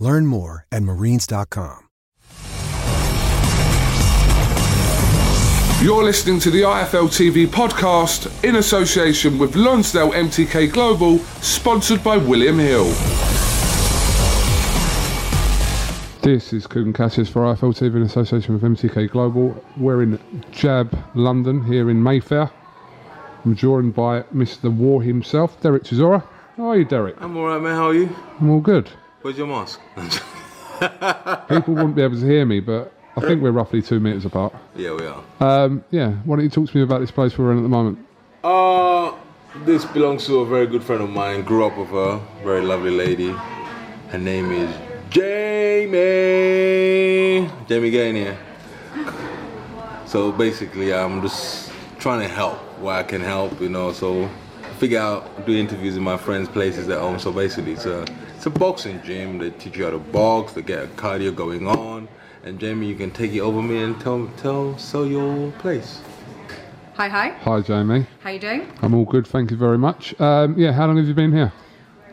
Learn more at marines.com. You're listening to the IFL TV podcast in association with Lonsdale MTK Global, sponsored by William Hill. This is Kugan Cassius for IFL TV in association with MTK Global. We're in Jab, London, here in Mayfair. I'm joined by Mr. War himself, Derek Chisora. How are you, Derek? I'm alright, man. How are you? I'm all good. Where's your mask? People wouldn't be able to hear me, but I think we're roughly two metres apart. yeah, we are. Um, yeah, why don't you talk to me about this place we're in at the moment? Uh, this belongs to a very good friend of mine. Grew up with her. Very lovely lady. Her name is Jamie. Jamie Gainier. So basically, I'm just trying to help where I can help, you know. So figure out, do interviews in my friends' places at home. So basically, it's a, it's a boxing gym. They teach you how to box. They get a cardio going on. And Jamie, you can take it over me and tell tell sell your place. Hi, hi. Hi, Jamie. How you doing? I'm all good, thank you very much. Um, yeah, how long have you been here?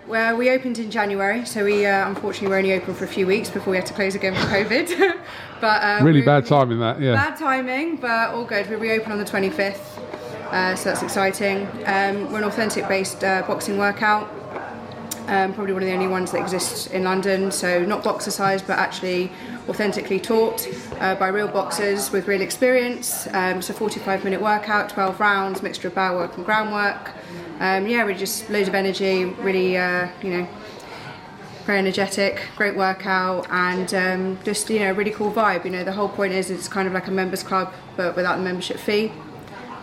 Well, we opened in January, so we uh, unfortunately were only open for a few weeks before we had to close again for COVID. but uh, Really bad timing that, yeah. Bad timing, but all good. We reopen on the 25th, uh, so that's exciting. Um, we're an authentic-based uh, boxing workout. Um, probably one of the only ones that exists in London. So not boxercised, but actually authentically taught uh, by real boxers with real experience. Um, so 45 minute workout, 12 rounds, mixture of bar work and groundwork. Um, yeah, really just loads of energy, really, uh, you know, very energetic, great workout, and um, just you know, really cool vibe. You know, the whole point is it's kind of like a members club, but without the membership fee.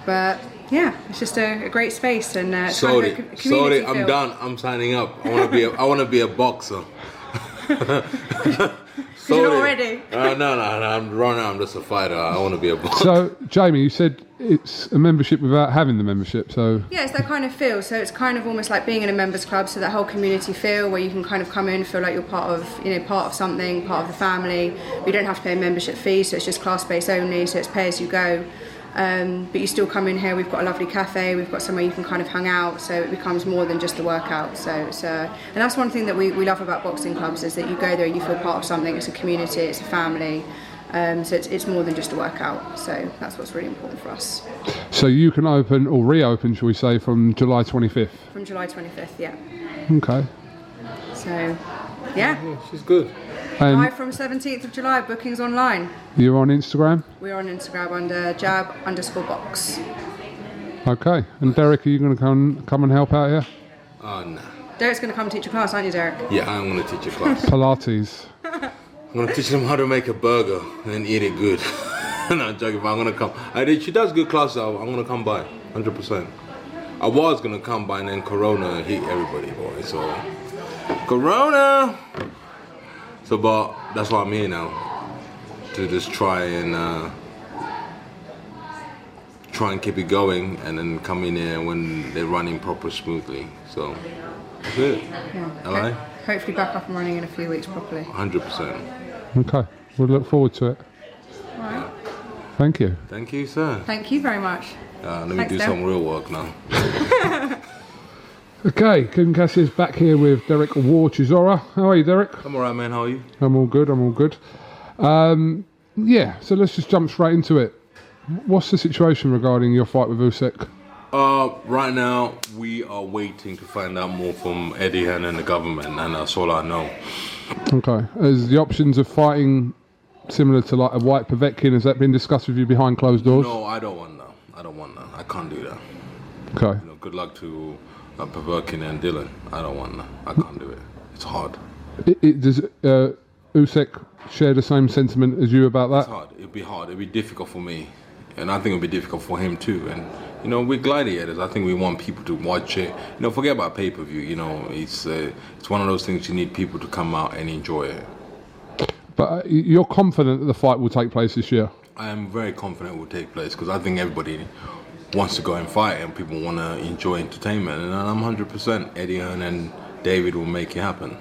But yeah, it's just a, a great space and uh, it's kind of a it. co- Sold community it. I'm feel. done. I'm signing up. I want to be. A, I want to be a boxer. Sold You're it. ready. Uh, no, no, no. I'm right now. I'm just a fighter. I want to be a boxer. So, Jamie, you said it's a membership without having the membership, so Yeah, it's that kind of feel. So it's kind of almost like being in a members club. So that whole community feel where you can kind of come in, feel like you're part of, you know, part of something, part of the family. You don't have to pay a membership fee, so it's just class based only. So it's pay as you go. Um, but you still come in here. We've got a lovely cafe. We've got somewhere you can kind of hang out. So it becomes more than just the workout. So it's, uh, and that's one thing that we, we love about boxing clubs is that you go there, you feel part of something. It's a community. It's a family. Um, so it's, it's more than just a workout. So that's what's really important for us. so you can open or reopen, shall we say, from July 25th. From July 25th, yeah. Okay. So, yeah. She's good. And Live from 17th of July, bookings online. you're on Instagram. We're on Instagram under jab underscore box. Okay. And Derek, are you going to come come and help out here? Uh, oh no. Derek's going to come teach a class, aren't you, Derek? Yeah, I'm gonna teach a class. Pilates. I'm gonna teach them how to make a burger and eat it good. no, I'm joking. But I'm gonna come. I did. She does good classes. I'm I'm gonna come by, hundred percent. I was gonna come by, and then Corona hit everybody, boy. So Corona. So, but that's why I'm here now to just try and uh, try and keep it going, and then come in here when they're running proper smoothly. So that's it. Yeah. Alright. Hopefully back up and running in a few weeks properly. Hundred percent. Okay. We'll look forward to it. All right. Thank you. Thank you, sir. Thank you very much. Uh, let me Thanks, do Dale. some real work now. Okay, Kugan Cassius back here with Derek War Chisora. How are you, Derek? I'm alright, man. How are you? I'm all good. I'm all good. Um, yeah, so let's just jump straight into it. What's the situation regarding your fight with Usyk? Uh, right now, we are waiting to find out more from Eddie Hearn and the government, and that's all I know. Okay, is the options of fighting similar to like a Whyte Povetkin? Has that been discussed with you behind closed doors? No, I don't want that. I don't want that. I can't do that. Okay, You know, good luck to uh, Povetkin and Dylan. I don't want that. I can't do it. It's hard. it, it, does uh, Usyk share the same sentiment as you about that? It's hard. It'd be hard. It'd be difficult for me, and I think it'd be difficult for him too. And you know, we're gladiators. I think we want people to watch it. You know, forget about pay per view. You know, it's uh, it's one of those things you need people to come out and enjoy it. But uh, you're confident that the fight will take place this year. I am very confident it will take place because I think everybody wants to go and fight and people want to enjoy entertainment. And I'm 100% Eddie Hearn and David will make it happen.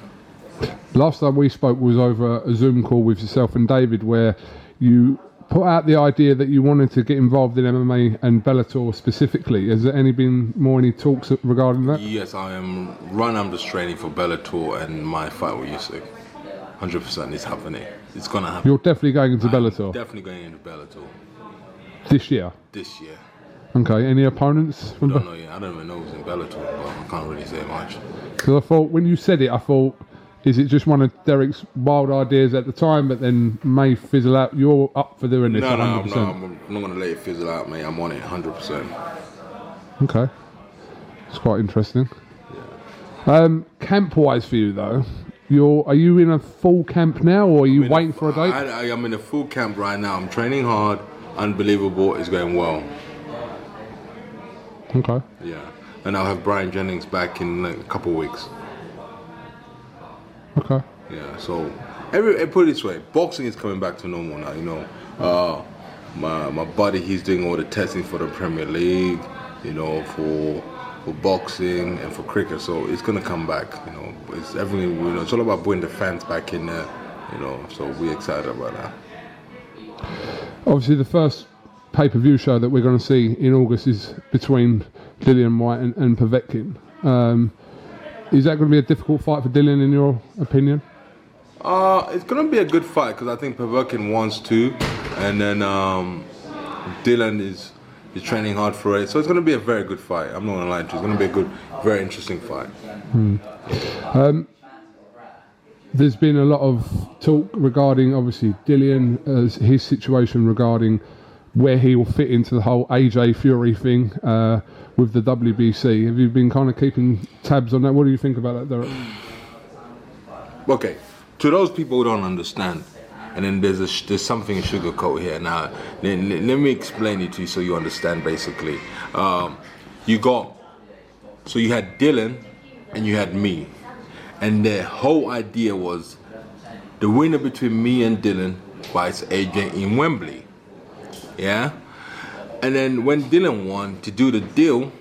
Last time we spoke was over a Zoom call with yourself and David, where you put out the idea that you wanted to get involved in MMA and Bellator specifically. Has there any been more any talks regarding that? Yes, I am. Run, I'm just training for Bellator and my fight with Usyk. 100% is happening. It's gonna happen. You're definitely going into I'm Bellator Definitely going into Bellator this year. this year. Okay, any opponents? From Don't know yet. I don't even know who's in Bellator, but I can't really say much. Because I thought when you said it, I thought, is it just one of Derek's wild ideas at the time, but then may fizzle out? You're up for doing this No, no, 100%. I'm not, I'm not gonna let it fizzle out, mate. I'm on it 100%. Okay, it's quite interesting. Um, camp wise for you though, you're are you in a full camp now, or are you waiting for a date? I, I, I'm in a full camp right now. I'm training hard. Unbelievable. It's going well. Okay, Yeah. And I'll have Brian Jennings back in a couple of weeks. okay, Yeah. So, every eh, put it this way, boxing is coming back to normal now. You know, uh, my my buddy, he's doing all the testing for the Premier League. You know, for for boxing and for cricket. So it's gonna come back. You know, it's everything. You know, it's all about putting the fans back in there. You know, so we're excited about that. obviously the first pay per view show that we're going to see in August is between Dillian Whyte and, and Povetkin. Um, is that going to be a difficult fight for Dillian, in your opinion? Uh, it's gonna be a good fight because I think Povetkin wants to, and then um, Dylan is is training hard for it. So it's gonna be a very good fight. I'm not gonna lie to you. It's gonna be a good, very interesting fight. There's been a lot of talk regarding, obviously, Dillian, as his situation regarding where he will fit into the whole AJ Fury thing uh, with the WBC. Have you been kind of keeping tabs on that? What do you think about that, Derek? Okay, to those people who don't understand, and then there's a there's something sugarcoat here. Now, let, let- let me explain it to you so you understand. Basically, um, you got so you had Dylan, and you had me, and the whole idea was the winner between me and Dylan fights AJ in Wembley. Yeah, and then when Dylan won to do the deal,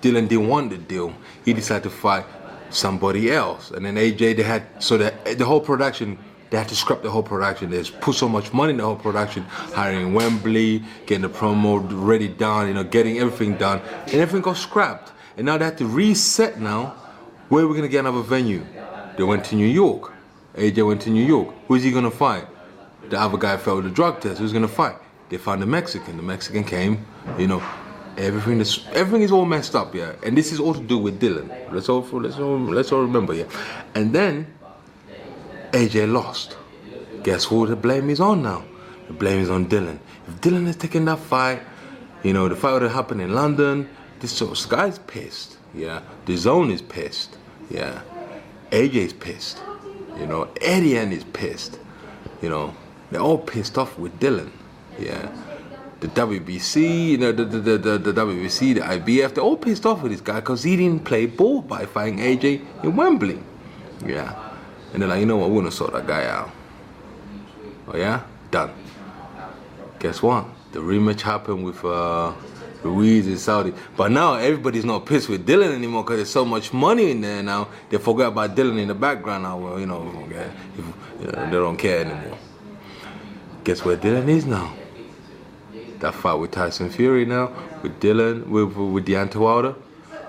Dylan didn't want the deal. He decided to fight somebody else. And then AJ, they had, so the, the whole production, they had to scrap the whole production. They put so much money in the whole production, hiring Wembley, getting the promo ready done, you know, getting everything done. And everything got scrapped. And now they have to reset now. Where we're we going to get another venue? They went to New York. AJ went to New York. Who's he going to fight? The other guy failed the drug test. Who's gonna fight? They found the Mexican. The Mexican came. You know, everything is everything is all messed up, yeah. And this is all to do with Dylan. Let's all let's all let's all remember, yeah. And then AJ lost. Guess who the blame is on now? The blame is on Dylan. If Dylan has taken that fight, you know, the fight would have happened in London. This so Sky's pissed, yeah. DAZN is pissed, yeah. AJ's pissed. You know, Eddie and is pissed. You know, they're all pissed off with Dylan. Yeah. The WBC, you know, the, the, the, the, WBC, the IBF, they're all pissed off with this guy because he didn't play ball by fighting AJ in Wembley. Yeah. And they're like, you know what, we're gonna sort that guy out. Oh yeah? Done. Guess what? The rematch happened with uh, Ruiz in Saudi. But now everybody's not pissed with Dylan anymore because there's so much money in there now. They forgot about Dylan in the background now. Well, you know, if, you know, they don't care anymore. Guess where Dylan is now? That fight with Tyson Fury now, with Dylan, with with Deontay Wilder.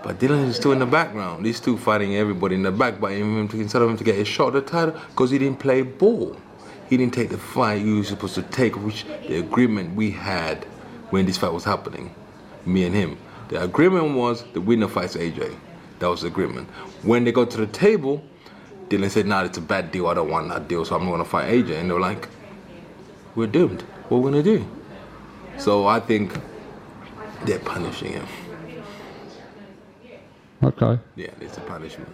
But Dylan is still in the background. These two fighting everybody in the back, but instead of him to get his shot at the title, because he didn't play ball. He didn't take the fight he was supposed to take, which the agreement we had when this fight was happening, me and him. The agreement was the winner fights AJ. That was the agreement. When they got to the table, Dylan said, nah, it's a bad deal. I don't want that deal, so I'm not going to fight AJ. And they were like, we're doomed. What are we going to do? So I think they're punishing him. Okay. Yeah, it's a punishment.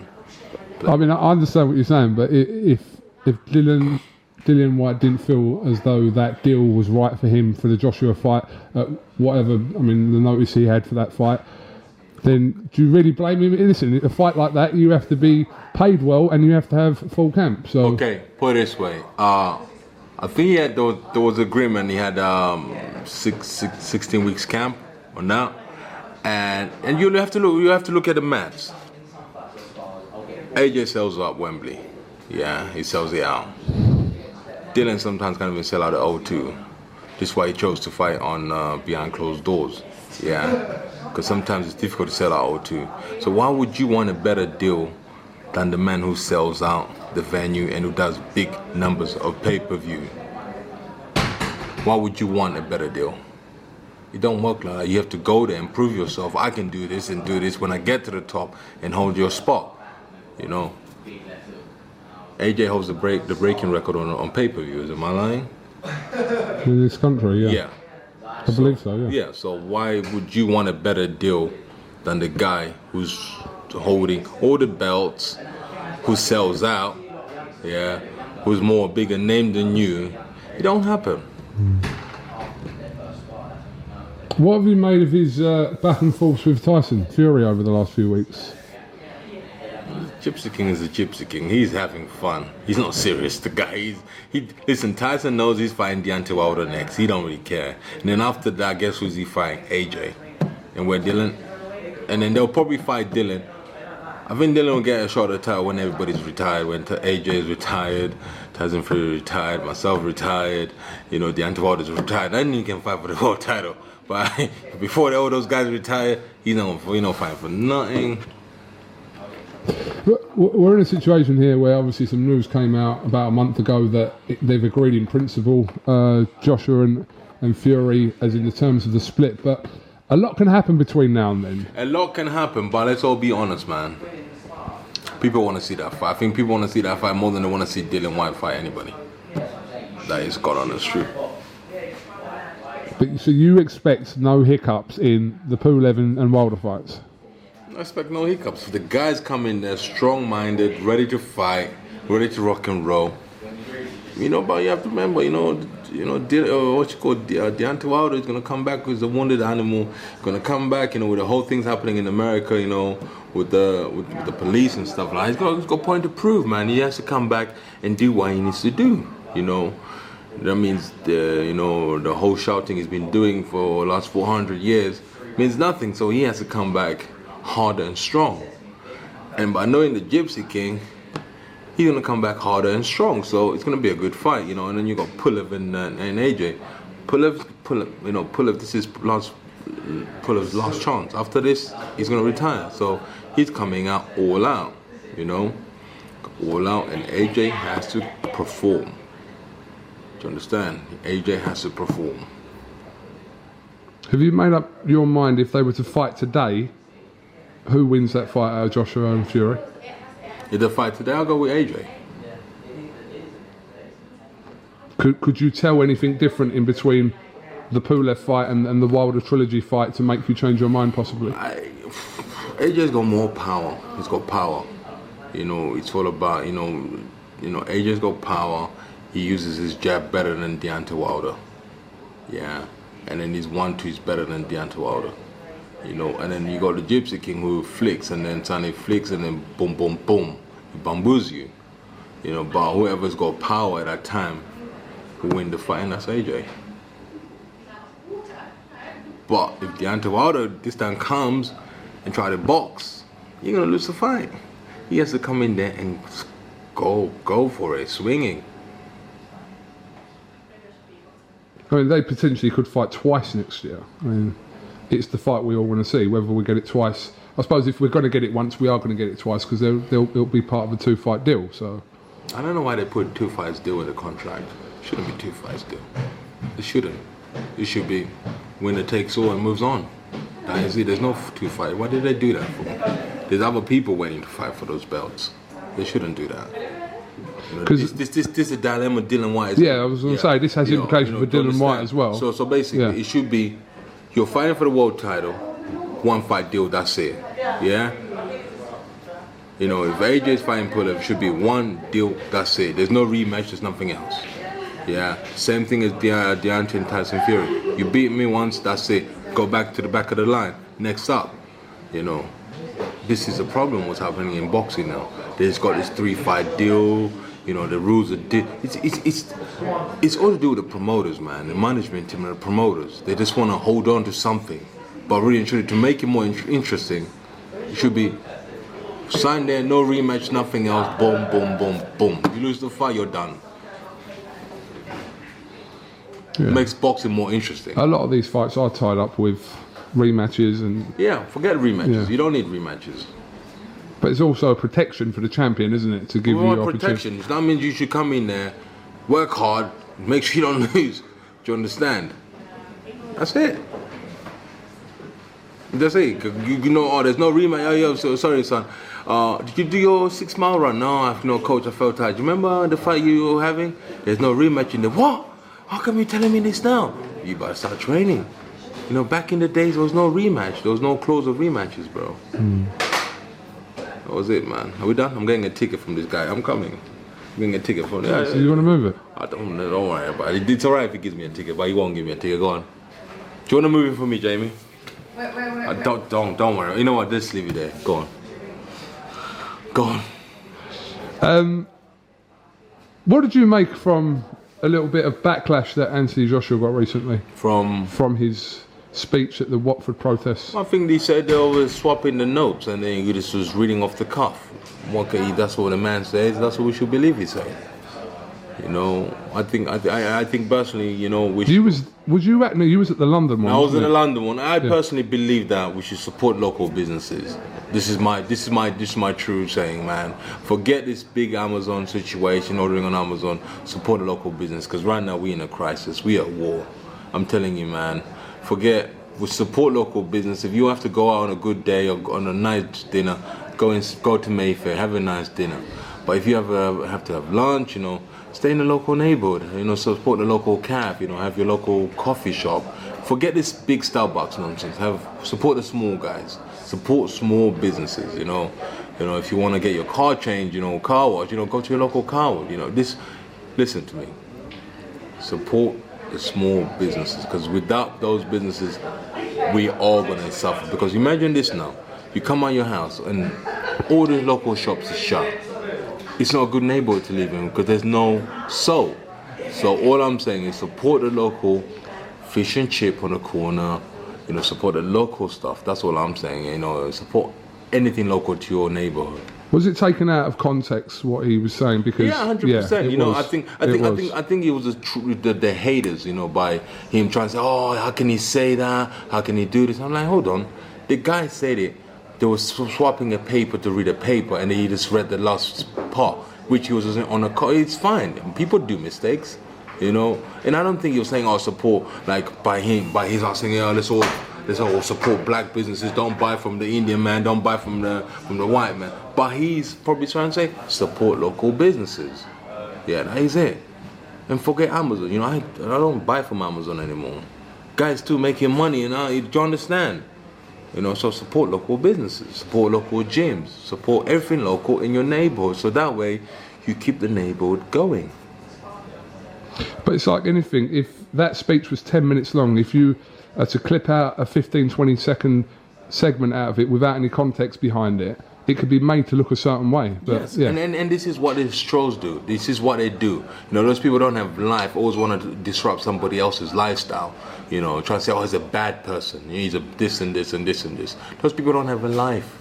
I mean, I understand what you're saying, but if if Dylan Dillian Whyte didn't feel as though that deal was right for him for the Joshua fight, uh, whatever. I mean, the notice he had for that fight, then do you really blame him? Listen, a fight like that, you have to be paid well and you have to have full camp. So Okay, put it this way. Uh, I think he had there was, there was agreement. He had um, six, six, 16 weeks camp or now, and and you have to look. You have to look at the match. AJ sells out Wembley. Yeah, he sells it out. Dylan sometimes can't even sell out the O2. That's why he chose to fight on uh, behind closed doors. Yeah, because sometimes it's difficult to sell out O2. So why would you want a better deal than the man who sells out the venue and who does big numbers of pay-per-view? Why would you want a better deal? It don't work like that. You have to go there and prove yourself. I can do this and do this when I get to the top and hold your spot. You know. AJ holds the break the breaking record on on pay-per-views. Am I lying? in this country, yeah, Yeah. I believe so. Yeah. Yeah, so why would you want a better deal than the guy who's holding all the belts, who sells out, yeah, who's more bigger name than you? It don't happen. What have you made of his uh, back and forth with Tyson Fury over the last few weeks? Gypsy King is a Gypsy King. He's having fun. He's not serious. The guy, he's, he listen. Tyson knows he's fighting Deontay Wilder next. He don't really care. And then after that, guess who's he fighting? AJ. And where Dylan, and then they'll probably fight Dylan. I think Dylan will get a shot at the title when everybody's retired. When AJ is retired, Tyson Fury retired, myself retired. You know, Deontay Wilder's retired. Then he can fight for the world title. But before all those guys retire, he's not. He's not fighting for nothing. We're in a situation here where obviously some news came out about a month ago that they've agreed in principle, uh, Joshua and, and Fury, as in the terms of the split. But a lot can happen between now and then. A lot can happen, but let's all be honest, man. People want to see that fight. I think people want to see that fight more than they want to see Dylan Whyte fight anybody. That is God honest truth. But so you expect no hiccups in the Pulev and Wilder fights? I expect no hiccups. The guys come in there strong-minded, ready to fight, ready to rock and roll. You know, but you have to remember, you know, you know, De- uh, what you call De- uh, Deontay Wilder is gonna come back as a wounded animal. Gonna come back, you know, with the whole things happening in America, you know, with the with, with the police and stuff like. He's got he's got a point to prove, man. He has to come back and do what he needs to do. You know, that means the you know the whole shouting he's been doing for the last 400 years means nothing. So he has to come back harder and strong. And by knowing the Gypsy King, he's gonna come back harder and strong. So it's gonna be a good fight, you know. And then you got Pulev and, uh, and AJ. Pulev, Pulev, you know, Pulev. This is last Pulev's last chance. After this, he's gonna retire. So he's coming out all out, you know, all out. And AJ has to perform. Do you understand? AJ has to perform. Have you made up your mind if they were to fight today, who wins that fight out of Joshua and Fury? If the fight today, I'll go with AJ. Could, could you tell anything different in between the Pulev fight and, and the Wilder trilogy fight to make you change your mind possibly? I, AJ's got more power. He's got power. You know, it's all about you know, you know, AJ's got power. He uses his jab better than Deontay Wilder. Yeah, and then his one two is better than Deontay Wilder. You know, and then you got the Gypsy King who flicks and then suddenly flicks and then boom, boom, boom, he bamboos you. You know, but whoever's got power at that time will win the fight, and that's AJ. But if Deontay Wilder this time comes and try to box, you're gonna lose the fight. He has to come in there and go go for it, swinging. I mean, they potentially could fight twice next year. I mean, it's the fight we all want to see. Whether we get it twice, I suppose if we're going to get it once, we are going to get it twice because they'll, they'll, it'll be part of a two-fight deal. So I don't know why they put two fights deal in the contract. Shouldn't be two fights deal. It shouldn't. It should be winner takes all and moves on. That is it. There's no two fight. Why did they do that for? There's other people waiting to fight for those belts. They shouldn't do that. You know, this, this, this, this is a dilemma Dylan Whyte. is Yeah. I was gonna say, this has implications you know, for Dylan Whyte as well. So, so basically, Yeah. it should be you're fighting for the world title, one fight deal. That's it. Yeah. You know, if AJ's fighting Pulev, it should be one deal. That's it. There's no rematch. There's nothing else. Yeah. Same thing as De- Deontay and Tyson Fury. You beat me once. That's it. Go back to the back of the line. Next up. You know, this is a problem. What's happening in boxing now? They just got this three-fight deal. You know, the rules are. Di- it's it's it's it's all to do with the promoters, man. The management team and the promoters. They just want to hold on to something, but really and truly, to make it more in- interesting, it should be sign there, no rematch, nothing else. Boom, boom, boom, boom. You lose the fight, you're done. Yeah. Makes boxing more interesting. a lot of these fights are tied up with rematches, and yeah, forget rematches. Yeah. You don't need rematches. But it's also a protection for the champion, isn't it, to give We you want protection. That means you should come in there, work hard, make sure you don't lose. Do you understand? That's it. That's it. You, you know, oh, there's no rematch. Oh, yo, so sorry, son. Uh, did you do your six mile run? No, I have no coach. I felt tired. Do you remember the fight you were having? There's no rematch in the what? How come you telling me this now? You better start training. You know, back in the days, there was no rematch. There was no clause of rematches, bro. That was it, man. Are we done? I'm getting a ticket from this guy. I'm coming. I'm getting a ticket from. Yeah, So you want to move it? I don't know. Don't worry about it. It's alright if he gives me a ticket, but he won't give me a ticket. Go on. Do you want to move it for me, Jamie? Wait, wait, wait. Uh, don't, don't, don't worry. You know what? Just leave it there. Go on. Go on. Um, what did you make from a little bit of backlash that Anthony Joshua got recently From from his speech at the Watford protests? I think they said they were swapping the notes, and then he just was reading off the cuff. Okay, that's what the man says. That's what we should believe he said. You know, I think I, I, I think personally, you know, we. You was was you at no, you was at the London one? I was in the? London one. I personally believe that we should support local businesses. This is my this is my this is my true saying, man. Forget this big Amazon situation, ordering on Amazon. Support a local business because right now we're in a crisis. We are at war. I'm telling you, man. Forget. We support local business. If you have to go out on a good day or on a nice dinner, go and go to Mayfair, have a nice dinner. But if you have a, have to have lunch, you know, stay in the local neighborhood. You know, support the local cab. You know, have your local coffee shop. Forget this big Starbucks nonsense. Have support the small guys. Support small businesses. You know, you know if you want to get your car changed, you know, car wash. You know, go to your local car wash. You know, this. Listen to me. Support the small businesses because without those businesses, we all gonna suffer. Because imagine this now: you come out your house and all the local shops are shut it's not a good neighborhood to live in because there's no soul. So all I'm saying is support the local fish and chip on the corner. You know, support the local stuff. That's all I'm saying. You know, support anything local to your neighborhood. Was it taken out of context what he was saying? Because Yeah, hundred yeah, percent. You know, was. I think, I think, I think, I think it was the, tr- the the haters. You know, by him trying to say, "Oh, how can he say that? How can he do this?" I'm like, hold on. The guy said it. They were sw- swapping a paper to read a paper, and he just read the last part, which he was on a. co- It's fine. People do mistakes. You know, and I don't think he was saying, "Oh, support." Like by him, by his saying, "Yeah, let's all." Let's all support black businesses. Don't buy from the Indian man. Don't buy from the from the white man. But he's probably trying to say support local businesses. Yeah, that is it. And forget Amazon. You know, I, I don't buy from Amazon anymore. Guys too making money, you know, do you understand? You know, so support local businesses, support local gyms, support everything local in your neighborhood. So that way, you keep the neighborhood going. But it's like anything. If that speech was 10 minutes long, if you are to clip out a 15, 20 second segment out of it without any context behind it, it could be made to look a certain way. But Yes, yeah. and, and and this is what the Stros do. This is what they do. You know, those people don't have life. Always want to disrupt somebody else's lifestyle. You know, try to say, oh, he's a bad person. He's a this and this and this and this. Those people don't have a life.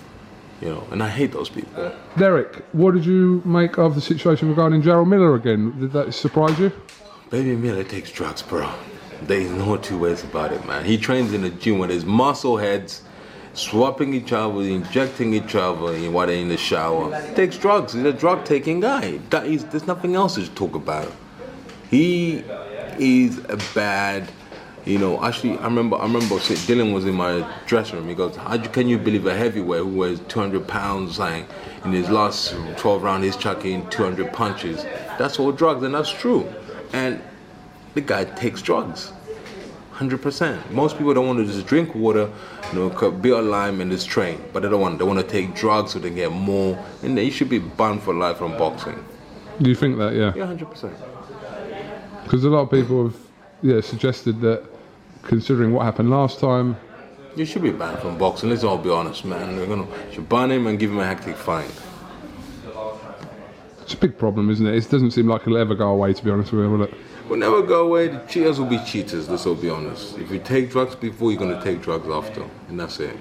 You know, and I hate those people. Uh, Derek, what did you make of the situation regarding Jarrell Miller again? Did that surprise you? Baby Miller takes drugs, bro. There's no two ways about it, man. He trains in the gym with his muscle heads swapping each other, injecting each other while they're in the shower. He takes drugs. He's a drug taking guy. That is, there's nothing else to talk about. He is a bad you know, actually, I remember, I remember Dylan was in my dressing room. He goes, "How can you believe a heavyweight who weighs 200 pounds, like in his last 12 rounds, he's chucking 200 punches? That's all drugs, and that's true. And the guy takes drugs, 100%. Most people don't want to just drink water, you know, beer lime and just train, but they don't want. They want to take drugs so they get more, and they should be banned for life from boxing. Do you think that? Yeah. Yeah, 100%. Because a lot of people have, yeah, suggested that considering what happened last time. You should be banned from boxing. Let's all be honest, man. We're gonna should ban him and give him a hectic fine. It's a big problem, isn't it? It doesn't seem like it'll ever go away. To be honest with you, will it? Will never go away. The cheaters will be cheaters. Let's all be honest. If you take drugs before, you're gonna take drugs after, and that's it.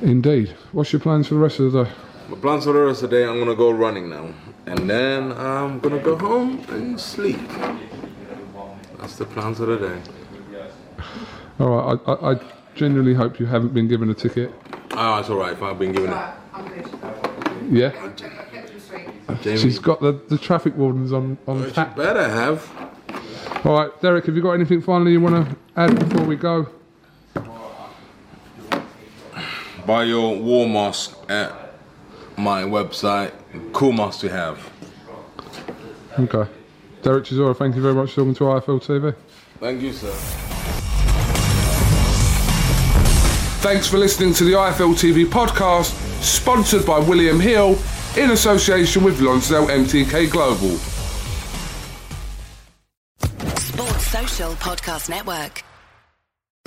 Indeed. What's your plans for the rest of the day? My plans for the rest of the day, I'm gonna go running now, and then I'm gonna go home and sleep. That's the plans of the day. All right. I, I, I genuinely hope you haven't been given a ticket. Oh, it's all right. If I've been given it. Yeah. She's got the, the traffic wardens on on Well, tap. you better have. All right, Derek. Have you got anything finally you want to add before we go? Buy your war mask at my website. Cool mask to have. Okay. Derek Chisora, thank you very much for talking to IFL TV. Thank you, sir. Thanks for listening to the IFL TV podcast, sponsored by William Hill in association with Lonsdale MTK Global. Sports Social Podcast Network.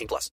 18 plus.